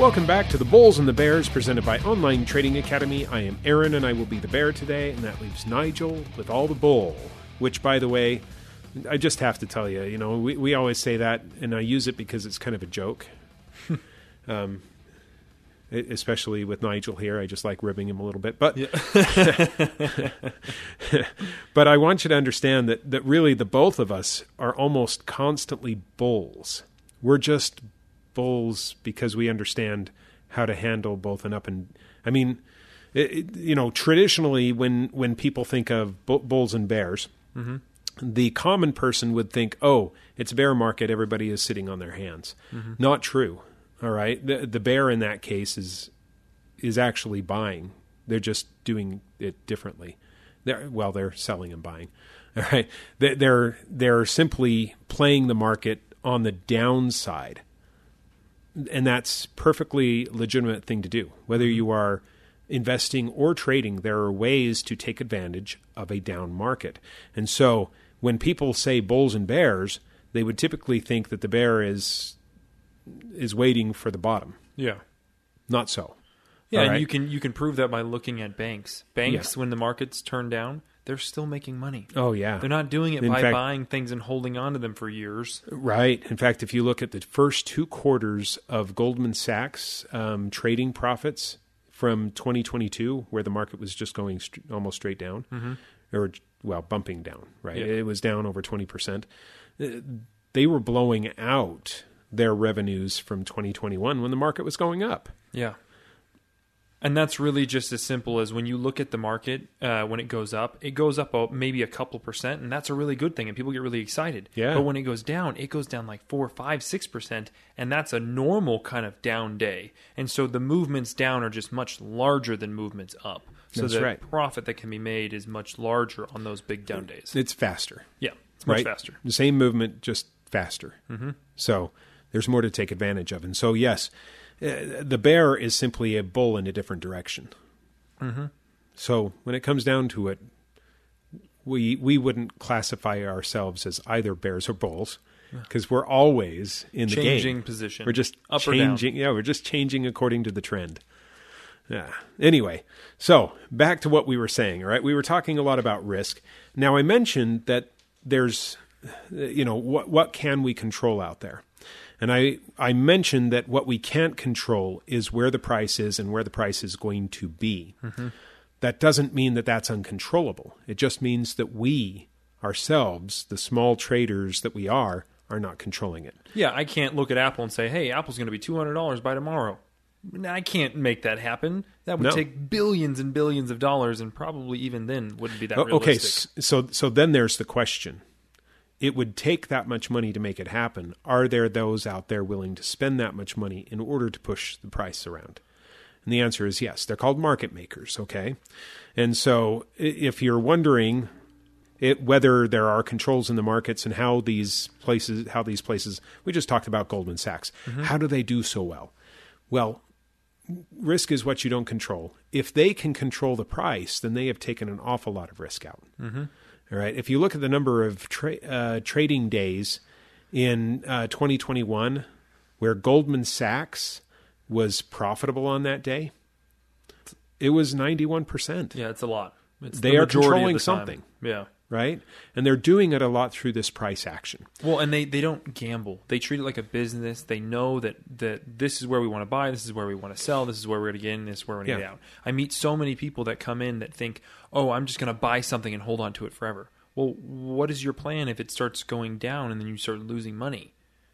Welcome back to the Bulls and the Bears presented by Online Trading Academy. I am Aaron and I will be the bear today, and that leaves Nigel with all the bull, which, by the way, I just have to tell you, you know, we, we always say that, and I use it because it's kind of a joke. um, especially with Nigel here, I just like ribbing him a little bit. But but I want you to understand that that really the both of us are almost constantly bulls. We're just bulls because we understand how to handle both an up and I mean, it, you know, traditionally when when people think of bu- bulls and bears, mm-hmm. the common person would think, "Oh, it's bear market. Everybody is sitting on their hands." Mm-hmm. Not true. All right, the the bear in that case is is actually buying. They're just doing it differently. They're, well, they're selling and buying. All right, they're they're simply playing the market on the downside, and that's perfectly legitimate thing to do. Whether mm-hmm. you are investing or trading, there are ways to take advantage of a down market. And so, when people say bulls and bears, they would typically think that the bear is is waiting for the bottom. Yeah. Not so. Yeah, and you can you can prove that by looking at banks. Banks, Yeah. when the markets turn down, they're still making money. Oh yeah, They're not doing it In by fact- buying things and holding on to them for years. Right. In fact, if you look at the first two quarters of Goldman Sachs um, trading profits from 2022, where the market was just going st- almost straight down, or well, bumping down, right? Yeah. It was down over 20 percent. They were blowing out their revenues from 2021 when the market was going up. Yeah. And that's really just as simple as when you look at the market, uh, when it goes up, it goes up a, maybe a couple percent, and that's a really good thing, and people get really excited. Yeah. But when it goes down, it goes down like four, five, six percent, and that's a normal kind of down day. And so the movements down are just much larger than movements up. So That's the right. profit that can be made is much larger on those big down days. It's faster. Yeah, it's much right? faster. The same movement, just faster. Mm-hmm. So there's more to take advantage of. And so, yes, uh, the bear is simply a bull in a different direction. Mm-hmm. So when it comes down to it, we we wouldn't classify ourselves as either bears or bulls because we're always in the Changing game. position. We're just Up or down. changing. Yeah, we're just changing according to the trend. Yeah. Anyway, so back to what we were saying. All right, we were talking a lot about risk. Now I mentioned that there's, uh, you know, what what can we control out there, and I I mentioned that what we can't control is where the price is and where the price is going to be. Mm-hmm. That doesn't mean that that's uncontrollable. It just means that we ourselves, the small traders that we are, are not controlling it. Yeah, I can't look at Apple and say, "Hey, Apple's going to be two hundred dollars by tomorrow." I can't make that happen. That would No. take billions and billions of dollars, and probably even then wouldn't be that okay, realistic. so so then there's the question. It would take that much money to make it happen. Are there those out there willing to spend that much money in order to push the price around? And the answer is yes. They're called market makers, okay? And so if you're wondering it, whether there are controls in the markets and how these places how these places we just talked about Goldman Sachs. How do they do so well? Well, risk is what you don't control. If they can control the price, then they have taken an awful lot of risk out. Mm-hmm. All right. If you look at the number of tra- uh, trading days in uh, 2021, where Goldman Sachs was profitable on that day, it was 91%. Yeah, it's a lot. It's They the are controlling time. something. Yeah. Right? And they're doing it a lot through this price action. Well, and they, they don't gamble. They treat it like a business. They know that, that this is where we want to buy, this is where we want to sell, this is where we're going to get in, this is where we're going to Yeah. get out. I meet so many people that come in that think, oh, I'm just going to buy something and hold on to it forever. Well, what is your plan if it starts going down and then you start losing money?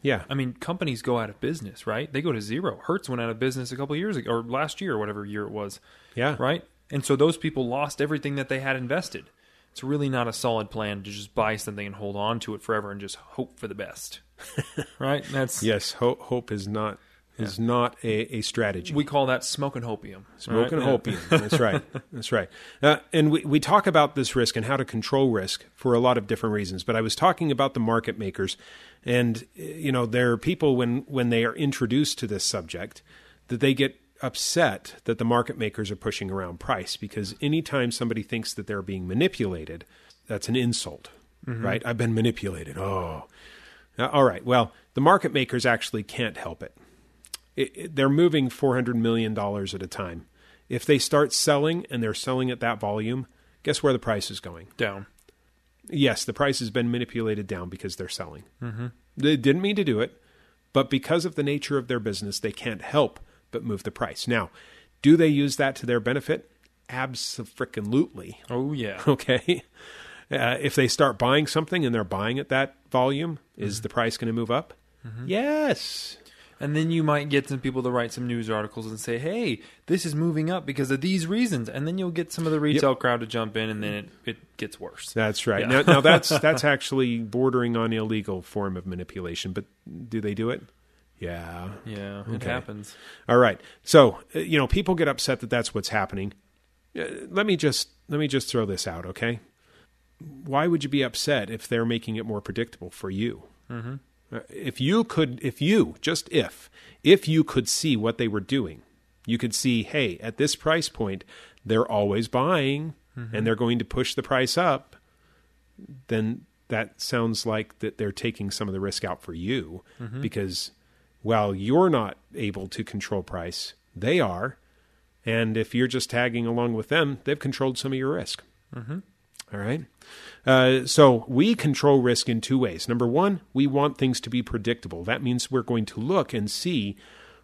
Yeah. I mean, companies go out of business, right? They go to zero. Hertz went out of business a couple of years ago, or last year, or whatever year it was, Yeah. right? And so those people lost everything that they had invested. It's really not a solid plan to just buy something and hold on to it forever and just hope for the best, right? That's Yes. Hope, hope is not is not a, a strategy. we call that smoking and hopium. Smoke and right? Yeah. hopium. That's right. That's right. Uh, and we, we talk about this risk and how to control risk for a lot of different reasons. But I was talking about the market makers, and you know there are people when when they are introduced to this subject that they get upset that the market makers are pushing around price because anytime somebody thinks that they're being manipulated, that's an insult, right? I've been manipulated. Oh, Uh, all right. Well, the market makers actually can't help it it, it- they're moving four hundred million dollars at a time. If they start selling and they're selling at that volume, guess where the price is going? Down. Yes, the price has been manipulated down because they're selling. Mm-hmm. They didn't mean to do it, but because of the nature of their business, they can't help but move the price. Now, do they use that to their benefit? Absolutely. Oh yeah. Okay. Uh, if they start buying something and they're buying at that volume, is the price going to move up? Yes. And then you might get some people to write some news articles and say, "Hey, this is moving up because of these reasons." And then you'll get some of the retail crowd to jump in, and then it, it gets worse. That's right. Yeah. Now, now that's that's actually bordering on illegal form of manipulation. But do they do it? Yeah. Yeah, it Okay. happens. All right. So uh, you know, people get upset that that's what's happening. Uh, let me just let me just throw this out, okay? Why would you be upset if they're making it more predictable for you? Mm-hmm. If you could, if you just if if you could see what they were doing, you could see, hey, at this price point, they're always buying, and they're going to push the price up. Then that sounds like that they're taking some of the risk out for you because while you're not able to control price, they are. And if you're just tagging along with them, they've controlled some of your risk. Mm-hmm. right. Uh, so we control risk in two ways. Number one, we want things to be predictable. That means we're going to look and see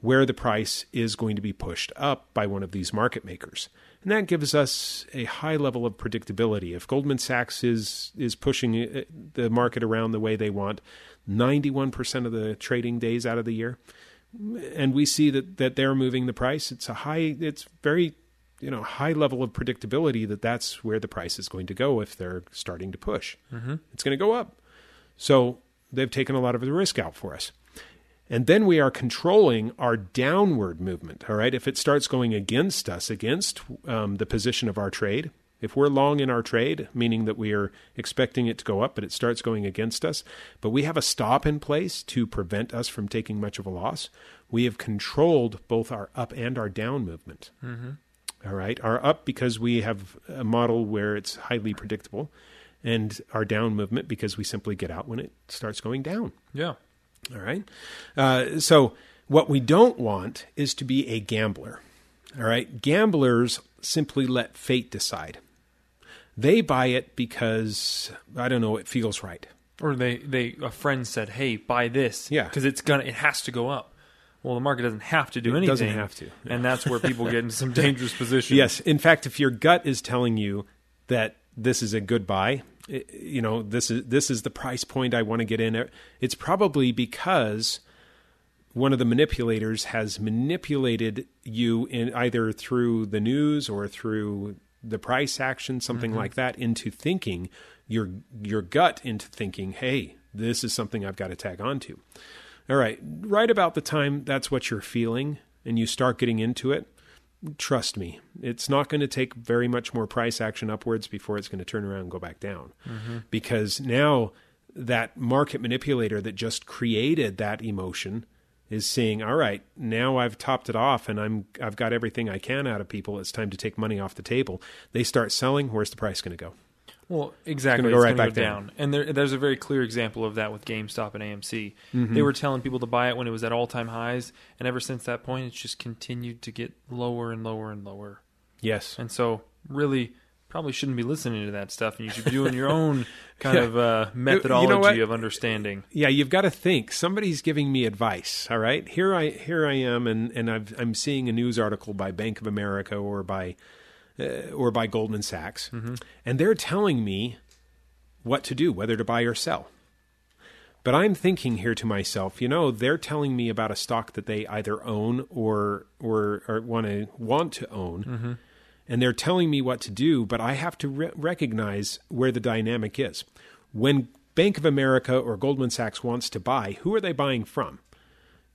where the price is going to be pushed up by one of these market makers. And that gives us a high level of predictability. If Goldman Sachs is is pushing uh, the market around the way they want, 91% of the trading days out of the year, and we see that that they're moving the price, it's a high it's very you know high level of predictability that that's where the price is going to go if they're starting to push. Mm-hmm. It's going to go up. So they've taken a lot of the risk out for us. And then we are controlling our downward movement. All right. If it starts going against us, against um, the position of our trade, if we're long in our trade, meaning that we are expecting it to go up, but it starts going against us, but we have a stop in place to prevent us from taking much of a loss, we have controlled both our up and our down movement. All right. Our up because we have a model where it's highly predictable, and our down movement because we simply get out when it starts going down. Yeah. All right. Uh, so, what we don't want is to be a gambler. All right. Gamblers simply let fate decide. They buy it because, I don't know, it feels right. Or they, they a friend said, "Hey, buy this." Yeah. because it's gonna it has to go up. Well, the market doesn't have to do It anything. doesn't have to. and that's where people get into some dangerous positions. Yes. In fact, if your gut is telling you that this is a good buy, i- you know, this is this is the price point I want to get in, it's probably because one of the manipulators has manipulated you in either through the news or through the price action, something mm-hmm. like that, into thinking your your gut into thinking, hey, this is something I've got to tag on to. All right, right about the time that's what you're feeling and you start getting into it, trust me, it's not going to take very much more price action upwards before it's going to turn around and go back down. Mm-hmm. Because now that market manipulator that just created that emotion is seeing "All right, now I've topped it off and I'm I've got everything I can out of people. It's time to take money off the table." They start selling, where's the price going to go? Well, exactly. go It's right gonna back go down. down. And there, there's a very clear example of that with GameStop and AMC. Mm-hmm. They were telling people to buy it when it was at all time highs, and ever since that point, it's just continued to get lower and lower and lower. Yes. And so, really, probably shouldn't be listening to that stuff, and you should be doing your own kind Yeah. of uh, You- you methodology know of understanding. yeah, you've got to think. Somebody's giving me advice. All right, here I here I am, and and I've, I'm seeing a news article by Bank of America or by uh, or by Goldman Sachs, and they're telling me what to do, whether to buy or sell. But I'm thinking here to myself, you know, they're telling me about a stock that they either own or or, or want to want to own, and they're telling me what to do. But I have to re- recognize where the dynamic is. When Bank of America or Goldman Sachs wants to buy, who are they buying from?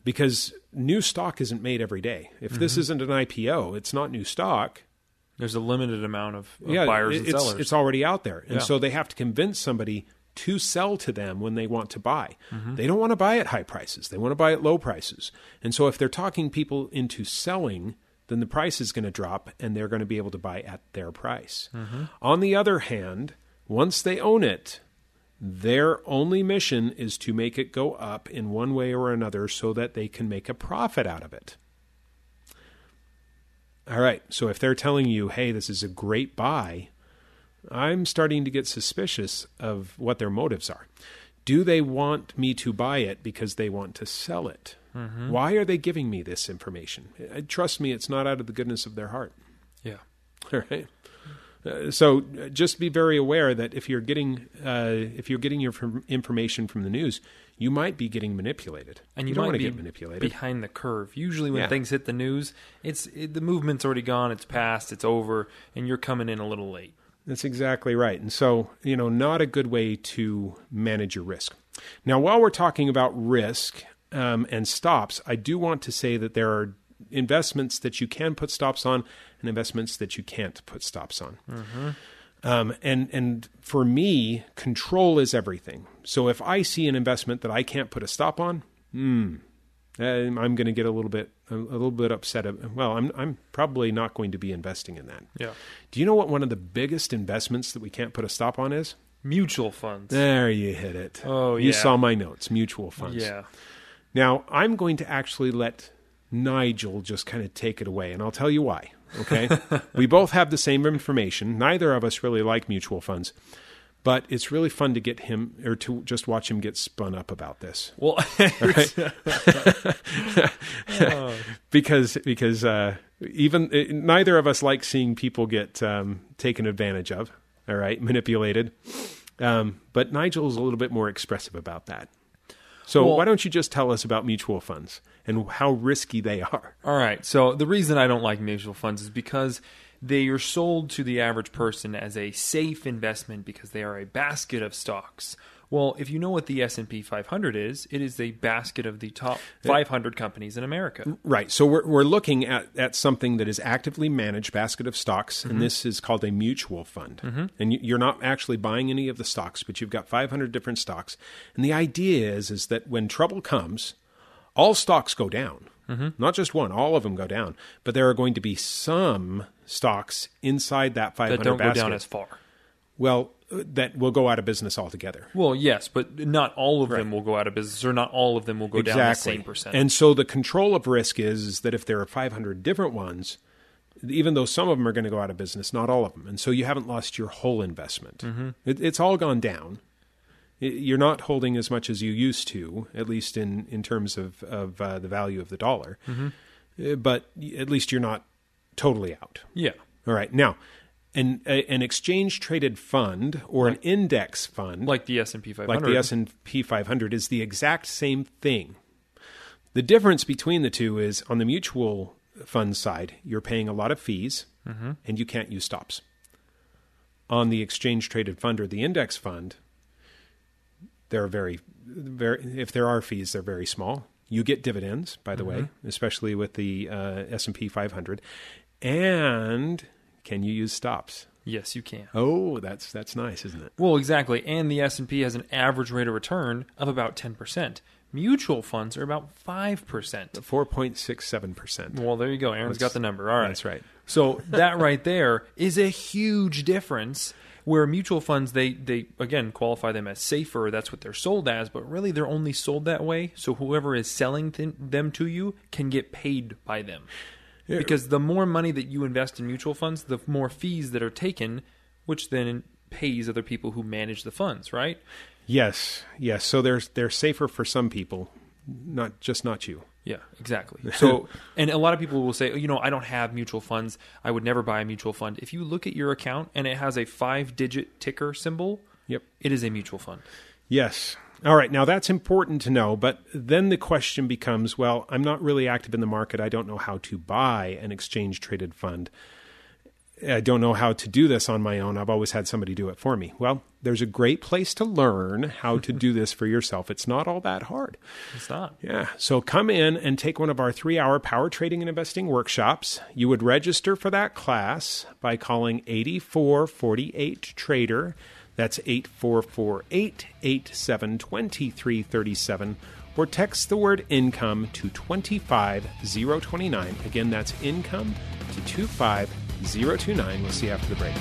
Because new stock isn't made every day. If this isn't an IPO, it's not new stock There's a limited amount of, of buyers it- and it's, sellers. It's already out there. And Yeah. so they have to convince somebody to sell to them when they want to buy. Mm-hmm. They don't want to buy at high prices. They want to buy at low prices. And so if they're talking people into selling, then the price is going to drop and they're going to be able to buy at their price. Mm-hmm. On the other hand, once they own it, Their only mission is to make it go up in one way or another so that they can make a profit out of it. All right, so if they're telling you, hey, this is a great buy, I'm starting to get suspicious of what their motives are. Do they want me to buy it because they want to sell it? Mm-hmm. Why are they giving me this information? Uh, Trust me, it's not out of the goodness of their heart. Yeah. All right. Uh, so uh, just be very aware that if you're getting uh, if you're getting your from- information from the news, you might be getting manipulated. And you, don't might want to get manipulated. behind the curve. Usually, when Yeah. things hit the news, it's it, the movement's already gone, it's past, it's over, and you're coming in a little late. That's exactly right. And so, you know, not a good way to manage your risk. Now, while we're talking about risk um, and stops, I do want to say that there are investments that you can put stops on and investments that you can't put stops on. Um, and and for me, control is everything. So if I see an investment that I can't put a stop on, hmm, I'm going to get a little bit a, little bit upset. Well, I'm I'm probably not going to be investing in that. Yeah. Do you know what one of the biggest investments that we can't put a stop on is? Mutual funds. There you hit it. Oh, You saw my notes, mutual funds. Yeah. Now, I'm going to actually let Nigel just kind of take it away, and I'll tell you why. Okay? we both have the same information. Neither of us really like mutual funds, but it's really fun to get him or to just watch him get spun up about this. Well, because because uh, even uh, neither of us like seeing people get um, taken advantage of. All right, manipulated. Um, but Nigel's a little bit more expressive about that. So Well- why don't you just tell us about mutual funds and how risky they are? All right. So the reason I don't like mutual funds is because they are sold to the average person as a safe investment because they are a basket of stocks. Well, if you know what the S&P 500 is, it is a basket of the top 500 companies in America. Right. So we're we're looking at, at something that is actively managed basket of stocks, and mm-hmm. this is called a mutual fund. Mm-hmm. And you- you're not actually buying any of the stocks, but you've got 500 different stocks. And the idea is is that when trouble comes, all stocks go down. Mm-hmm. Not just one, all of them go down. But there are going to be some stocks inside that 500 That don't go basket. down as far. Well, uh, that will go out of business altogether. Well, yes, but not all of them will go out of business, or not all of them will go down the same percent. And so the control of risk is, is that if there are 500 different ones, even though some of them are going to go out of business, not all of them. And so you haven't lost your whole investment. Mm-hmm. It, it's all gone down. You're not holding as much as you used to, at least in, in terms of, of uh, the value of the dollar. Mm-hmm. Uh, But at least you're not totally out. yeah, All right. Now, an, a, an exchange traded fund or an index fund like the S&P 500. like the S&P 500 is the exact same thing. The difference between the two is on the mutual fund side, you're paying a lot of fees and you can't use stops. On the exchange traded fund or the index fund, they're very very if there are fees, they're very small. You get dividends, by the way, especially with the uh, S&P 500. And can you use stops? Yes, you can. Oh, that's that's nice, isn't it? Well, exactly. And the S&P has an average rate of return of about 10%. Mutual funds are about 5%. 4.67%. Well, there you go. Aaron's got the number. All right. That's right. So that right there is a huge difference where mutual funds they they again qualify them as safer that's what they're sold as but really they're only sold that way so whoever is selling th- them to you can get paid by them because the more money that you invest in mutual funds the more fees that are taken which then pays other people who manage the funds right Yes, yes. So they're they're safer for some people, not just not you. Yeah, exactly. So, and a lot of people will say, "Oh, you know, I don't have mutual funds. I would never buy a mutual fund. If you look at your account and it has a five digit ticker symbol, Yep. it is a mutual fund. Yes. All right. Now that's important to know, but then the question becomes, well, I'm not really active in the market. I don't know how to buy an exchange traded fund. I don't know how to do this on my own. I've always had somebody do it for me. Well, there's a great place to learn how to do this for yourself. It's not all that hard. It's not. Yeah. So come in and take one of our three hour power trading and investing workshops. You would register for that class by calling 8448 Trader. That's 8448 87 2337. Or text the word income to 25029. Again, that's income to 25029. We'll see you after the break.